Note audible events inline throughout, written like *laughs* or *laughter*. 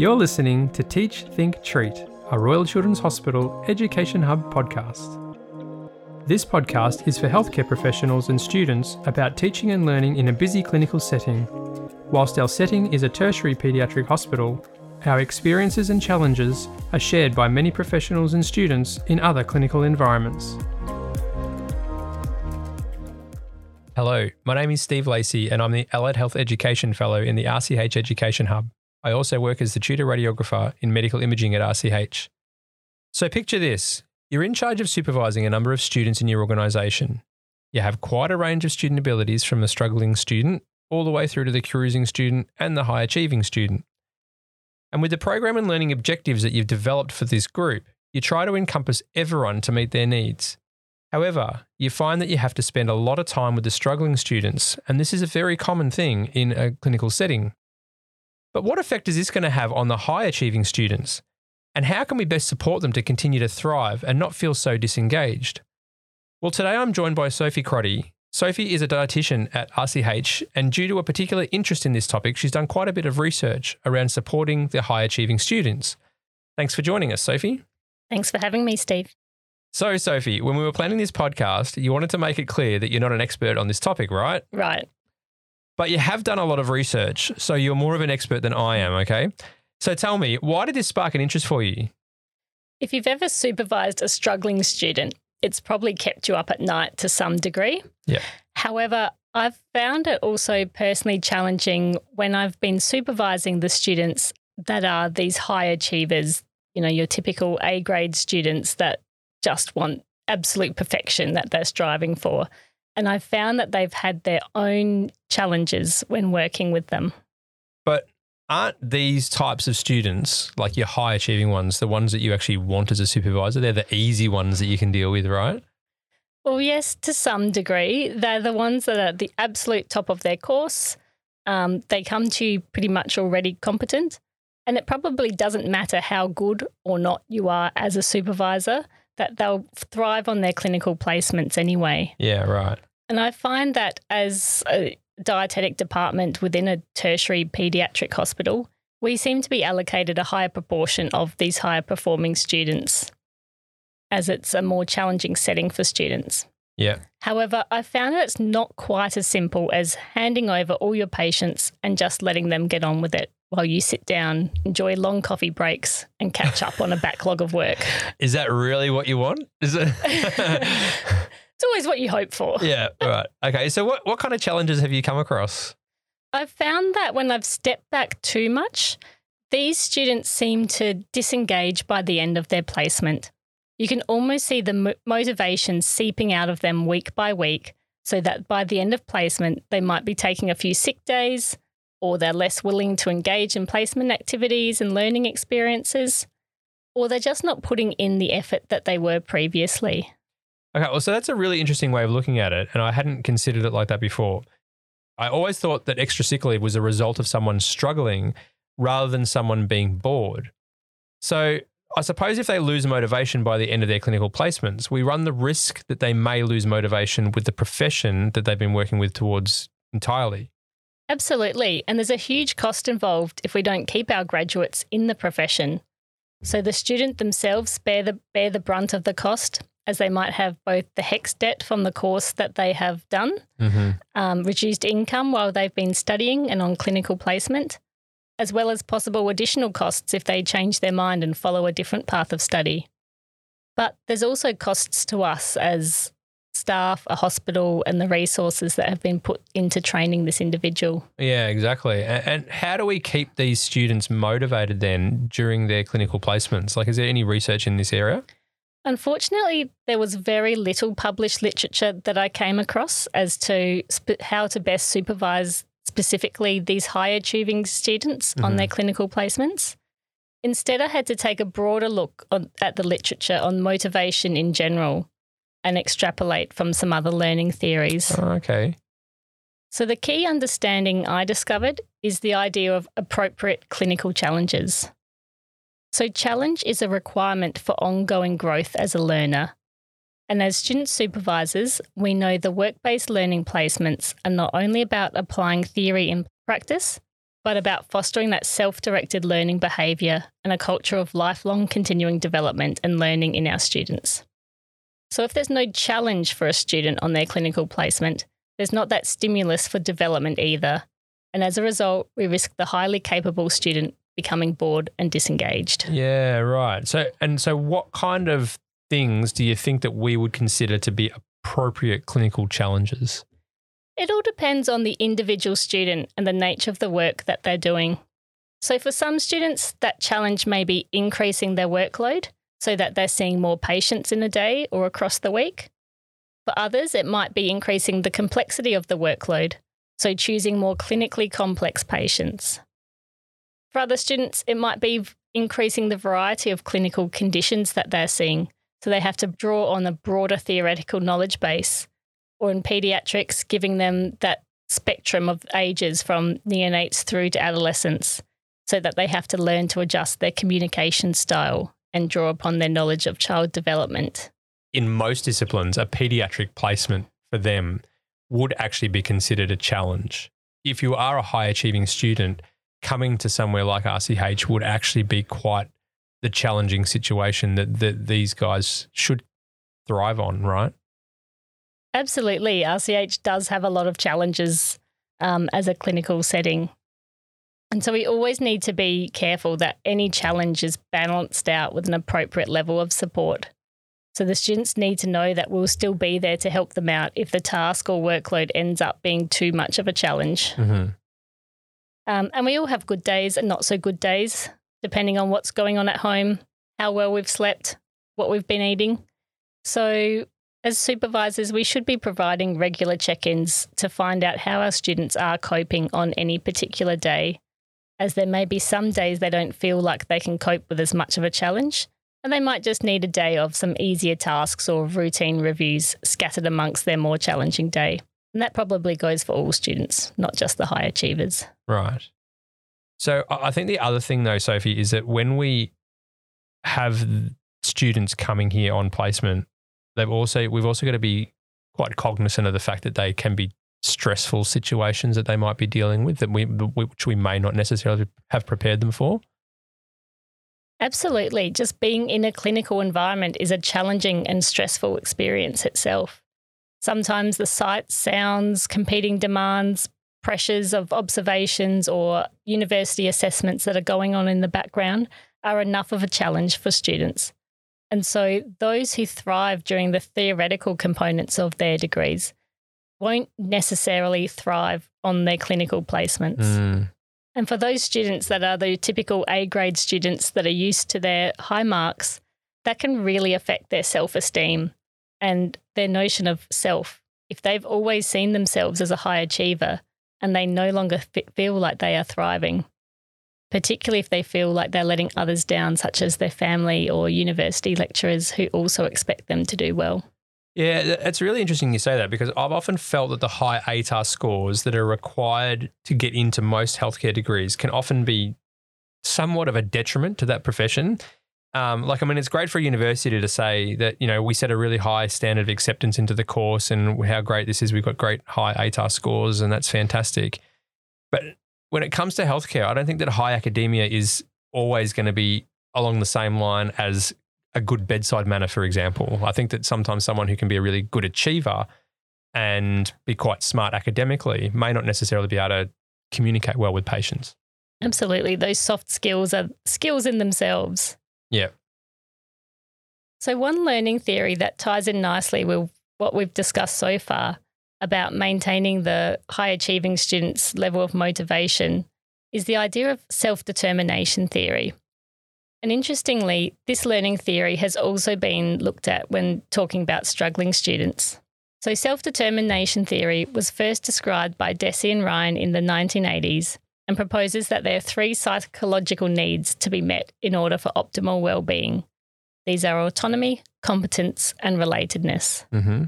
You're listening to Teach, Think, Treat, a Royal Children's Hospital Education Hub podcast. This podcast is for healthcare professionals and students about teaching and learning in a busy clinical setting. Whilst our setting is a tertiary paediatric hospital, our experiences and challenges are shared by many professionals and students in other clinical environments. Hello, my name is Steve Lacey, and I'm the Allied Health Education Fellow in the RCH Education Hub. I also work as the tutor radiographer in medical imaging at RCH. So picture this you're in charge of supervising a number of students in your organisation. You have quite a range of student abilities from the struggling student all the way through to the cruising student and the high achieving student. And with the program and learning objectives that you've developed for this group, you try to encompass everyone to meet their needs. However, you find that you have to spend a lot of time with the struggling students, and this is a very common thing in a clinical setting. But what effect is this going to have on the high achieving students? And how can we best support them to continue to thrive and not feel so disengaged? Well, today I'm joined by Sophie Crotti. Sophie is a dietitian at RCH, and due to a particular interest in this topic, she's done quite a bit of research around supporting the high achieving students. Thanks for joining us, Sophie. Thanks for having me, Steve. So, Sophie, when we were planning this podcast, you wanted to make it clear that you're not an expert on this topic, right? Right. But you have done a lot of research, so you're more of an expert than I am, okay? So tell me, why did this spark an interest for you? If you've ever supervised a struggling student, it's probably kept you up at night to some degree. Yeah. However, I've found it also personally challenging when I've been supervising the students that are these high achievers, you know, your typical A grade students that just want absolute perfection that they're striving for. And I've found that they've had their own challenges when working with them. But aren't these types of students, like your high achieving ones, the ones that you actually want as a supervisor? They're the easy ones that you can deal with, right? Well, yes, to some degree. They're the ones that are at the absolute top of their course. Um, they come to you pretty much already competent. And it probably doesn't matter how good or not you are as a supervisor, that they'll thrive on their clinical placements anyway. Yeah, right. And I find that as a dietetic department within a tertiary paediatric hospital, we seem to be allocated a higher proportion of these higher performing students as it's a more challenging setting for students. Yeah. However, I found that it's not quite as simple as handing over all your patients and just letting them get on with it while you sit down, enjoy long coffee breaks, and catch up on a *laughs* backlog of work. Is that really what you want? Is it? *laughs* *laughs* it's always what you hope for. *laughs* yeah, right. Okay. So, what, what kind of challenges have you come across? I've found that when I've stepped back too much, these students seem to disengage by the end of their placement. You can almost see the mo- motivation seeping out of them week by week, so that by the end of placement, they might be taking a few sick days, or they're less willing to engage in placement activities and learning experiences, or they're just not putting in the effort that they were previously. Okay, well, so that's a really interesting way of looking at it, and I hadn't considered it like that before. I always thought that extra sick leave was a result of someone struggling rather than someone being bored. So I suppose if they lose motivation by the end of their clinical placements, we run the risk that they may lose motivation with the profession that they've been working with towards entirely. Absolutely. And there's a huge cost involved if we don't keep our graduates in the profession. So the student themselves bear the, bear the brunt of the cost, as they might have both the HECS debt from the course that they have done, Mm-hmm. um, reduced income while they've been studying and on clinical placement, as well as possible additional costs if they change their mind and follow a different path of study. But there's also costs to us as staff, a hospital, and the resources that have been put into training this individual. Yeah, exactly. And how do we keep these students motivated then during their clinical placements? Like, is there any research in this area? Unfortunately, there was very little published literature that I came across as to sp- how to best supervise specifically these high achieving students on their mm-hmm. clinical placements. Instead, I had to take a broader look on, at the literature on motivation in general and extrapolate from some other learning theories. Oh, okay. So, the key understanding I discovered is the idea of appropriate clinical challenges. So, challenge is a requirement for ongoing growth as a learner. And as student supervisors, we know the work based learning placements are not only about applying theory in practice, but about fostering that self directed learning behaviour and a culture of lifelong continuing development and learning in our students. So, if there's no challenge for a student on their clinical placement, there's not that stimulus for development either. And as a result, we risk the highly capable student becoming bored and disengaged. Yeah, right. So, and so what kind of things do you think that we would consider to be appropriate clinical challenges? It all depends on the individual student and the nature of the work that they're doing. So, for some students, that challenge may be increasing their workload so that they're seeing more patients in a day or across the week. For others, it might be increasing the complexity of the workload, so choosing more clinically complex patients. For other students, it might be increasing the variety of clinical conditions that they're seeing, so they have to draw on a broader theoretical knowledge base. Or in pediatrics, giving them that spectrum of ages from neonates through to adolescence, so that they have to learn to adjust their communication style and draw upon their knowledge of child development. In most disciplines, a pediatric placement for them would actually be considered a challenge. If you are a high achieving student, coming to somewhere like RCH would actually be quite the challenging situation that, that these guys should thrive on, right? Absolutely. RCH does have a lot of challenges um, as a clinical setting. And so we always need to be careful that any challenge is balanced out with an appropriate level of support. So the students need to know that we'll still be there to help them out if the task or workload ends up being too much of a challenge. Mm-hmm. Um, and we all have good days and not so good days, depending on what's going on at home, how well we've slept, what we've been eating. So, as supervisors, we should be providing regular check ins to find out how our students are coping on any particular day as there may be some days they don't feel like they can cope with as much of a challenge, and they might just need a day of some easier tasks or routine reviews scattered amongst their more challenging day. And that probably goes for all students, not just the high achievers. Right. So I think the other thing, though, Sophie, is that when we have students coming here on placement, they've also we've also got to be quite cognizant of the fact that they can be stressful situations that they might be dealing with that we which we may not necessarily have prepared them for? Absolutely. Just being in a clinical environment is a challenging and stressful experience itself. Sometimes the sights, sounds, competing demands, pressures of observations or university assessments that are going on in the background are enough of a challenge for students. And so those who thrive during the theoretical components of their degrees won't necessarily thrive on their clinical placements. Mm. And for those students that are the typical A grade students that are used to their high marks, that can really affect their self esteem and their notion of self. If they've always seen themselves as a high achiever and they no longer feel like they are thriving, particularly if they feel like they're letting others down, such as their family or university lecturers who also expect them to do well. Yeah, it's really interesting you say that because I've often felt that the high ATAR scores that are required to get into most healthcare degrees can often be somewhat of a detriment to that profession. Um, like, I mean, it's great for a university to say that, you know, we set a really high standard of acceptance into the course and how great this is. We've got great high ATAR scores and that's fantastic. But when it comes to healthcare, I don't think that high academia is always going to be along the same line as a good bedside manner, for example. I think that sometimes someone who can be a really good achiever and be quite smart academically may not necessarily be able to communicate well with patients. Absolutely. Those soft skills are skills in themselves. Yeah. So, one learning theory that ties in nicely with what we've discussed so far about maintaining the high achieving students' level of motivation is the idea of self determination theory. And interestingly, this learning theory has also been looked at when talking about struggling students. So, self determination theory was first described by Deci and Ryan in the 1980s and proposes that there are three psychological needs to be met in order for optimal well-being. These are autonomy, competence, and relatedness. Mm-hmm.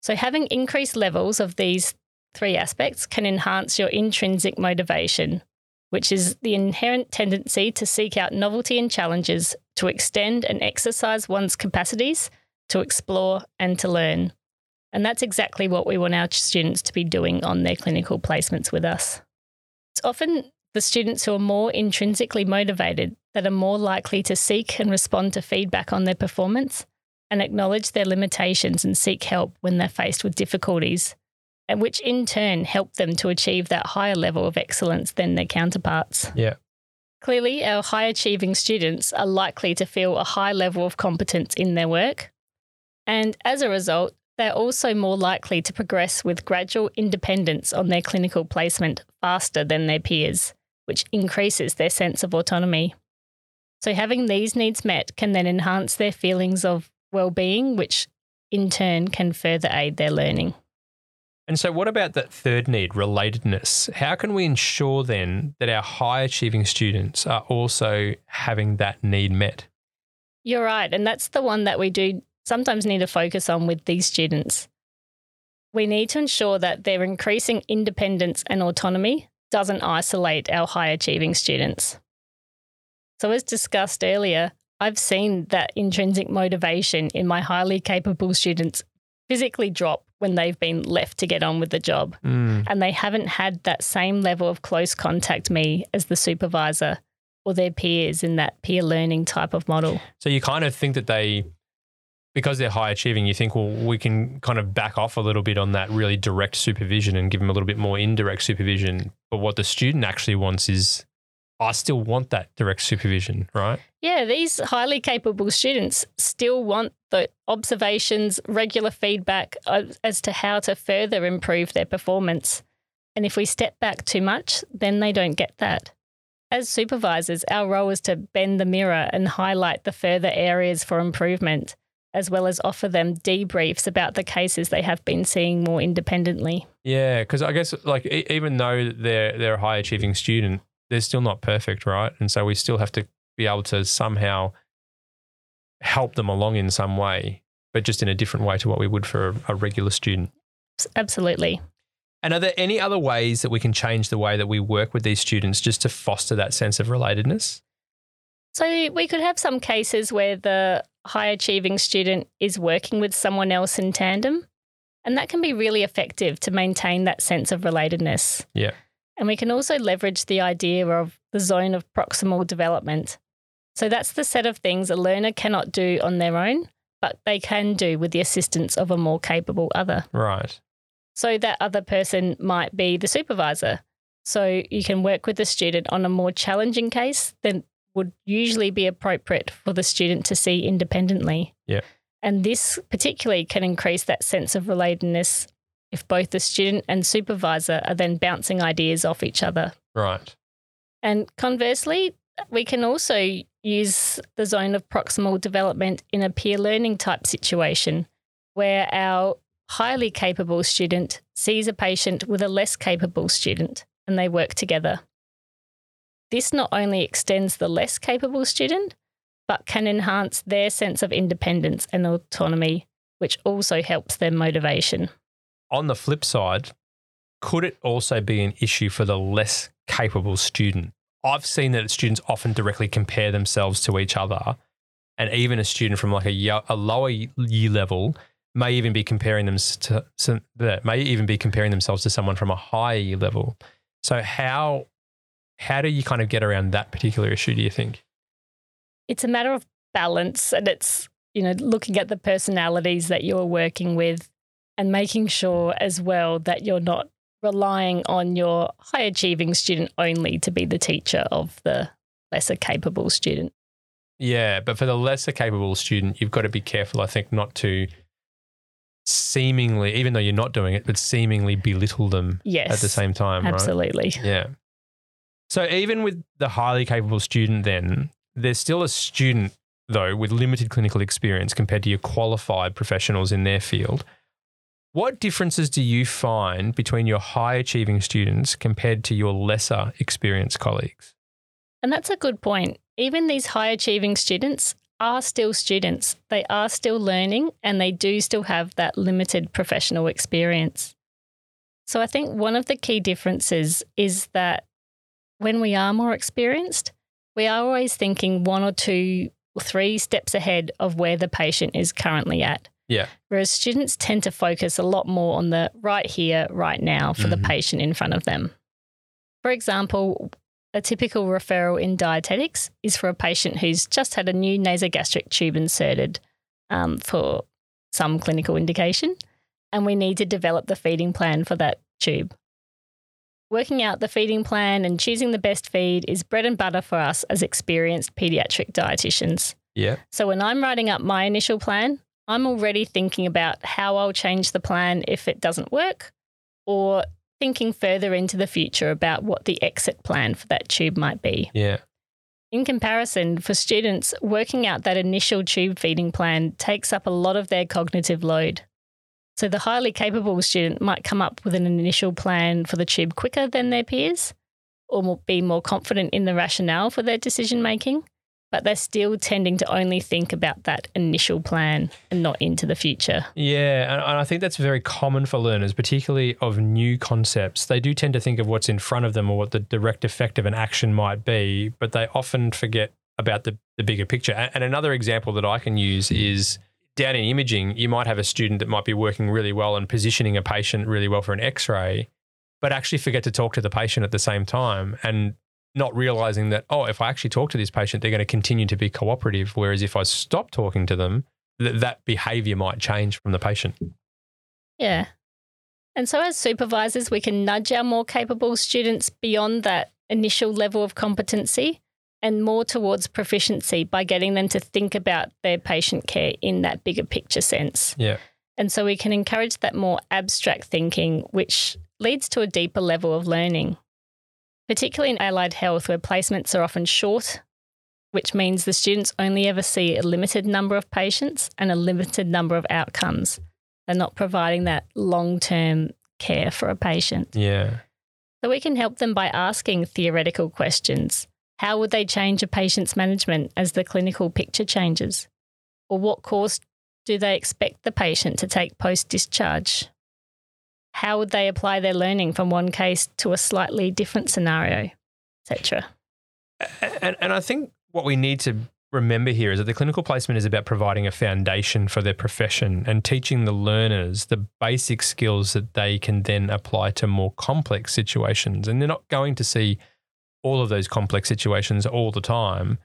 So, having increased levels of these three aspects can enhance your intrinsic motivation, which is the inherent tendency to seek out novelty and challenges, to extend and exercise one's capacities, to explore, and to learn. And that's exactly what we want our students to be doing on their clinical placements with us. It's often the students who are more intrinsically motivated that are more likely to seek and respond to feedback on their performance and acknowledge their limitations and seek help when they're faced with difficulties, and which in turn help them to achieve that higher level of excellence than their counterparts. Yeah. Clearly, our high achieving students are likely to feel a high level of competence in their work. And as a result, they're also more likely to progress with gradual independence on their clinical placement faster than their peers, which increases their sense of autonomy. So, having these needs met can then enhance their feelings of well being, which in turn can further aid their learning. And so, what about that third need, relatedness? How can we ensure then that our high achieving students are also having that need met? You're right. And that's the one that we do sometimes need to focus on with these students. We need to ensure that their increasing independence and autonomy doesn't isolate our high achieving students. So, as discussed earlier, I've seen that intrinsic motivation in my highly capable students physically drop when they've been left to get on with the job. Mm. And they haven't had that same level of close contact me as the supervisor or their peers in that peer learning type of model. So, you kind of think that they, because they're high achieving, you think, well, we can kind of back off a little bit on that really direct supervision and give them a little bit more indirect supervision. But what the student actually wants is, I still want that direct supervision, right? Yeah, these highly capable students still want the observations, regular feedback as to how to further improve their performance. And if we step back too much, then they don't get that. As supervisors, our role is to bend the mirror and highlight the further areas for improvement, as well as offer them debriefs about the cases they have been seeing more independently. Yeah, because I guess like e- even though they're they're a high achieving student, they're still not perfect, right? And so we still have to be able to somehow help them along in some way, but just in a different way to what we would for a, a regular student. Absolutely. And are there any other ways that we can change the way that we work with these students just to foster that sense of relatedness? So we could have some cases where the high achieving student is working with someone else in tandem. And that can be really effective to maintain that sense of relatedness. Yeah. And we can also leverage the idea of the zone of proximal development. So that's the set of things a learner cannot do on their own, but they can do with the assistance of a more capable other. Right. So that other person might be the supervisor. So you can work with the student on a more challenging case than would usually be appropriate for the student to see independently. Yeah. And this particularly can increase that sense of relatedness if both the student and supervisor are then bouncing ideas off each other. Right. And conversely, we can also use the zone of proximal development in a peer learning type situation where our highly capable student sees a patient with a less capable student and they work together. This not only extends the less capable student, but can enhance their sense of independence and autonomy, which also helps their motivation. On the flip side, could it also be an issue for the less capable student? I've seen that students often directly compare themselves to each other, and even a student from like a, year, a lower year level may even be comparing them to some, may even be comparing themselves to someone from a higher year level. So how how do you kind of get around that particular issue? Do you think? It's a matter of balance, and it's you know looking at the personalities that you're working with, and making sure as well that you're not relying on your high achieving student only to be the teacher of the lesser capable student. Yeah, but for the lesser capable student, you've got to be careful, I think, not to seemingly, even though you're not doing it, but seemingly belittle them Yes. at the same time. Absolutely. Right? Yeah. So even with the highly capable student, then there's still a student though with limited clinical experience compared to your qualified professionals in their field. What differences do you find between your high achieving students compared to your lesser experienced colleagues? And that's a good point. Even these high achieving students are still students. They are still learning and they do still have that limited professional experience. So I think one of the key differences is that when we are more experienced, we are always thinking one or two or three steps ahead of where the patient is currently at. Yeah. Whereas students tend to focus a lot more on the right here, right now for Mhm. the patient in front of them. For example, a typical referral in dietetics is for a patient who's just had a new nasogastric tube inserted um, for some clinical indication, and we need to develop the feeding plan for that tube. Working out the feeding plan and choosing the best feed is bread and butter for us as experienced pediatric dietitians. Yeah. So when I'm writing up my initial plan, I'm already thinking about how I'll change the plan if it doesn't work or thinking further into the future about what the exit plan for that tube might be. Yeah. In comparison, for students, working out that initial tube feeding plan takes up a lot of their cognitive load. So the highly capable student might come up with an initial plan for the tube quicker than their peers or be more confident in the rationale for their decision making but they're still tending to only think about that initial plan and not into the future. Yeah, and I think that's very common for learners, particularly of new concepts. They do tend to think of what's in front of them or what the direct effect of an action might be, but they often forget about the, the bigger picture. And another example that I can use is down in imaging, you might have a student that might be working really well and positioning a patient really well for an x ray, but actually forget to talk to the patient at the same time. And not realizing that, oh, if I actually talk to this patient, they're going to continue to be cooperative. Whereas if I stop talking to them, th- that behavior might change from the patient. Yeah. And so, as supervisors, we can nudge our more capable students beyond that initial level of competency and more towards proficiency by getting them to think about their patient care in that bigger picture sense. Yeah. And so, we can encourage that more abstract thinking, which leads to a deeper level of learning particularly in allied health where placements are often short, which means the students only ever see a limited number of patients and a limited number of outcomes. They're not providing that long term care for a patient. Yeah. So we can help them by asking theoretical questions. How would they change a patient's management as the clinical picture changes? Or what course do they expect the patient to take post discharge? how would they apply their learning from one case to a slightly different scenario, etc. And, and I think what we need to remember here is that the clinical placement is about providing a foundation for their profession and teaching the learners the basic skills that they can then apply to more complex situations. And they're not going to see all of those complex situations all the time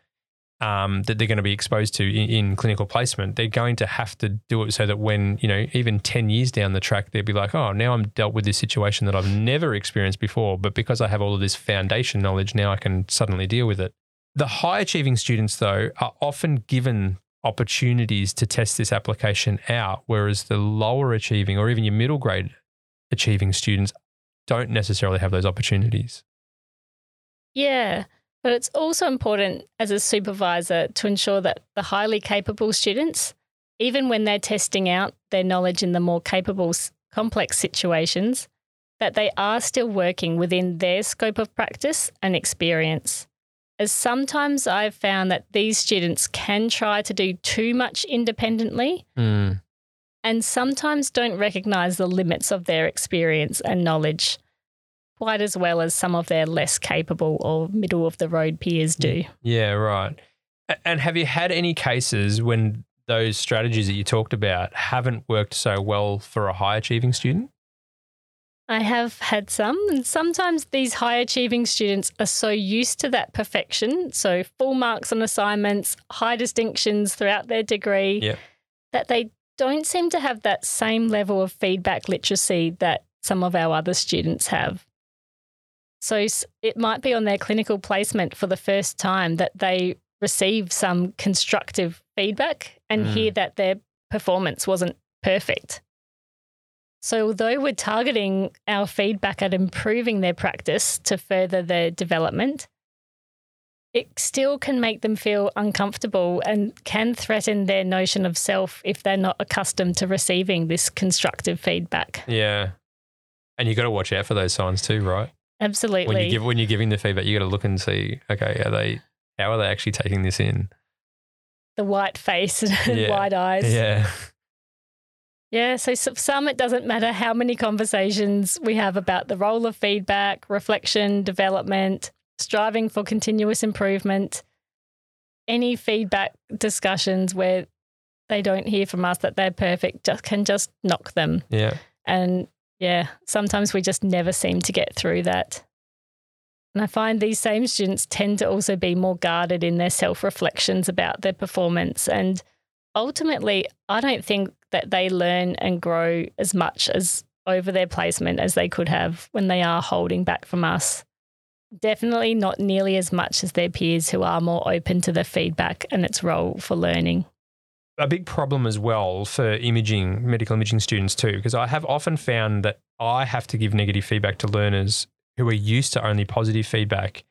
um, that they're going to be exposed to in, in, clinical placement, they're going to have to do it so that when, you know, even 10 years down the track, they'll be like, oh, now I'm dealt with this situation that I've never experienced before. But because I have all of this foundation knowledge, now I can suddenly deal with it. The high achieving students, though, are often given opportunities to test this application out, whereas the lower achieving or even your middle grade achieving students don't necessarily have those opportunities. Yeah. But it's also important as a supervisor to ensure that the highly capable students, even when they're testing out their knowledge in the more capable, complex situations, that they are still working within their scope of practice and experience. As sometimes I've found that these students can try to do too much independently mm. and sometimes don't recognize the limits of their experience and knowledge quite as well as some of their less capable or middle of the road peers do. Yeah, right. And have you had any cases when those strategies that you talked about haven't worked so well for a high achieving student? I have had some, and sometimes these high achieving students are so used to that perfection, so full marks on assignments, high distinctions throughout their degree, yep. that they don't seem to have that same level of feedback literacy that some of our other students have. So it might be on their clinical placement for the first time that they receive some constructive feedback and mm. hear that their performance wasn't perfect. So, although we're targeting our feedback at improving their practice to further their development, it still can make them feel uncomfortable and can threaten their notion of self if they're not accustomed to receiving this constructive feedback. Yeah. And you've got to watch out for those signs too, right? Absolutely. When you give when you're giving the feedback, you got to look and see, okay, are they how are they actually taking this in? The white face and *laughs* yeah. wide eyes. Yeah. Yeah, so some, it doesn't matter how many conversations we have about the role of feedback, reflection, development, striving for continuous improvement. Any feedback discussions where they don't hear from us that they're perfect just can just knock them. Yeah. And yeah, sometimes we just never seem to get through that. And I find these same students tend to also be more guarded in their self reflections about their performance. And ultimately, I don't think that they learn and grow as much as over their placement as they could have when they are holding back from us. Definitely not nearly as much as their peers who are more open to the feedback and its role for learning. A big problem as well for imaging, medical imaging students too, because I have often found that I have to give negative feedback to learners who are used to only positive feedback.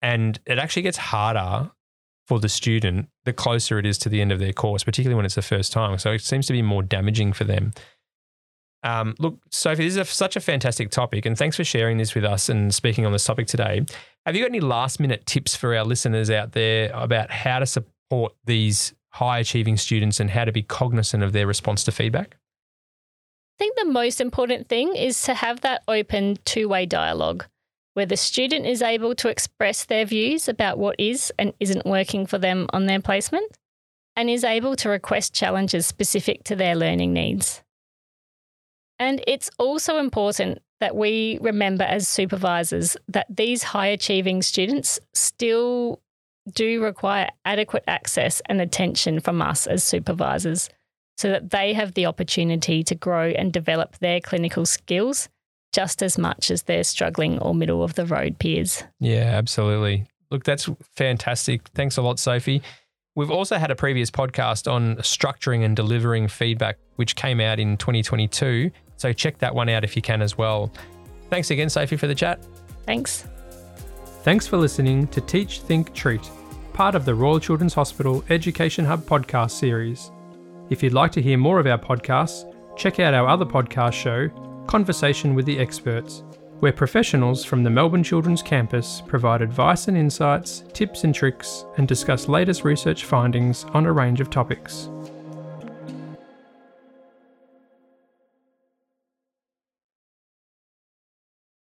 And it actually gets harder for the student the closer it is to the end of their course, particularly when it's the first time. So it seems to be more damaging for them. Um, look, Sophie, this is a, such a fantastic topic, and thanks for sharing this with us and speaking on this topic today. Have you got any last minute tips for our listeners out there about how to support these high achieving students and how to be cognizant of their response to feedback? I think the most important thing is to have that open two way dialogue where the student is able to express their views about what is and isn't working for them on their placement and is able to request challenges specific to their learning needs. And it's also important that we remember as supervisors that these high achieving students still do require adequate access and attention from us as supervisors so that they have the opportunity to grow and develop their clinical skills just as much as their struggling or middle of the road peers. Yeah, absolutely. Look, that's fantastic. Thanks a lot, Sophie. We've also had a previous podcast on structuring and delivering feedback, which came out in 2022. So check that one out if you can as well. Thanks again, Sophie, for the chat. Thanks. Thanks for listening to Teach, Think, Treat, part of the Royal Children's Hospital Education Hub podcast series. If you'd like to hear more of our podcasts, check out our other podcast show, Conversation with the Experts, where professionals from the Melbourne Children's Campus provide advice and insights, tips and tricks, and discuss latest research findings on a range of topics.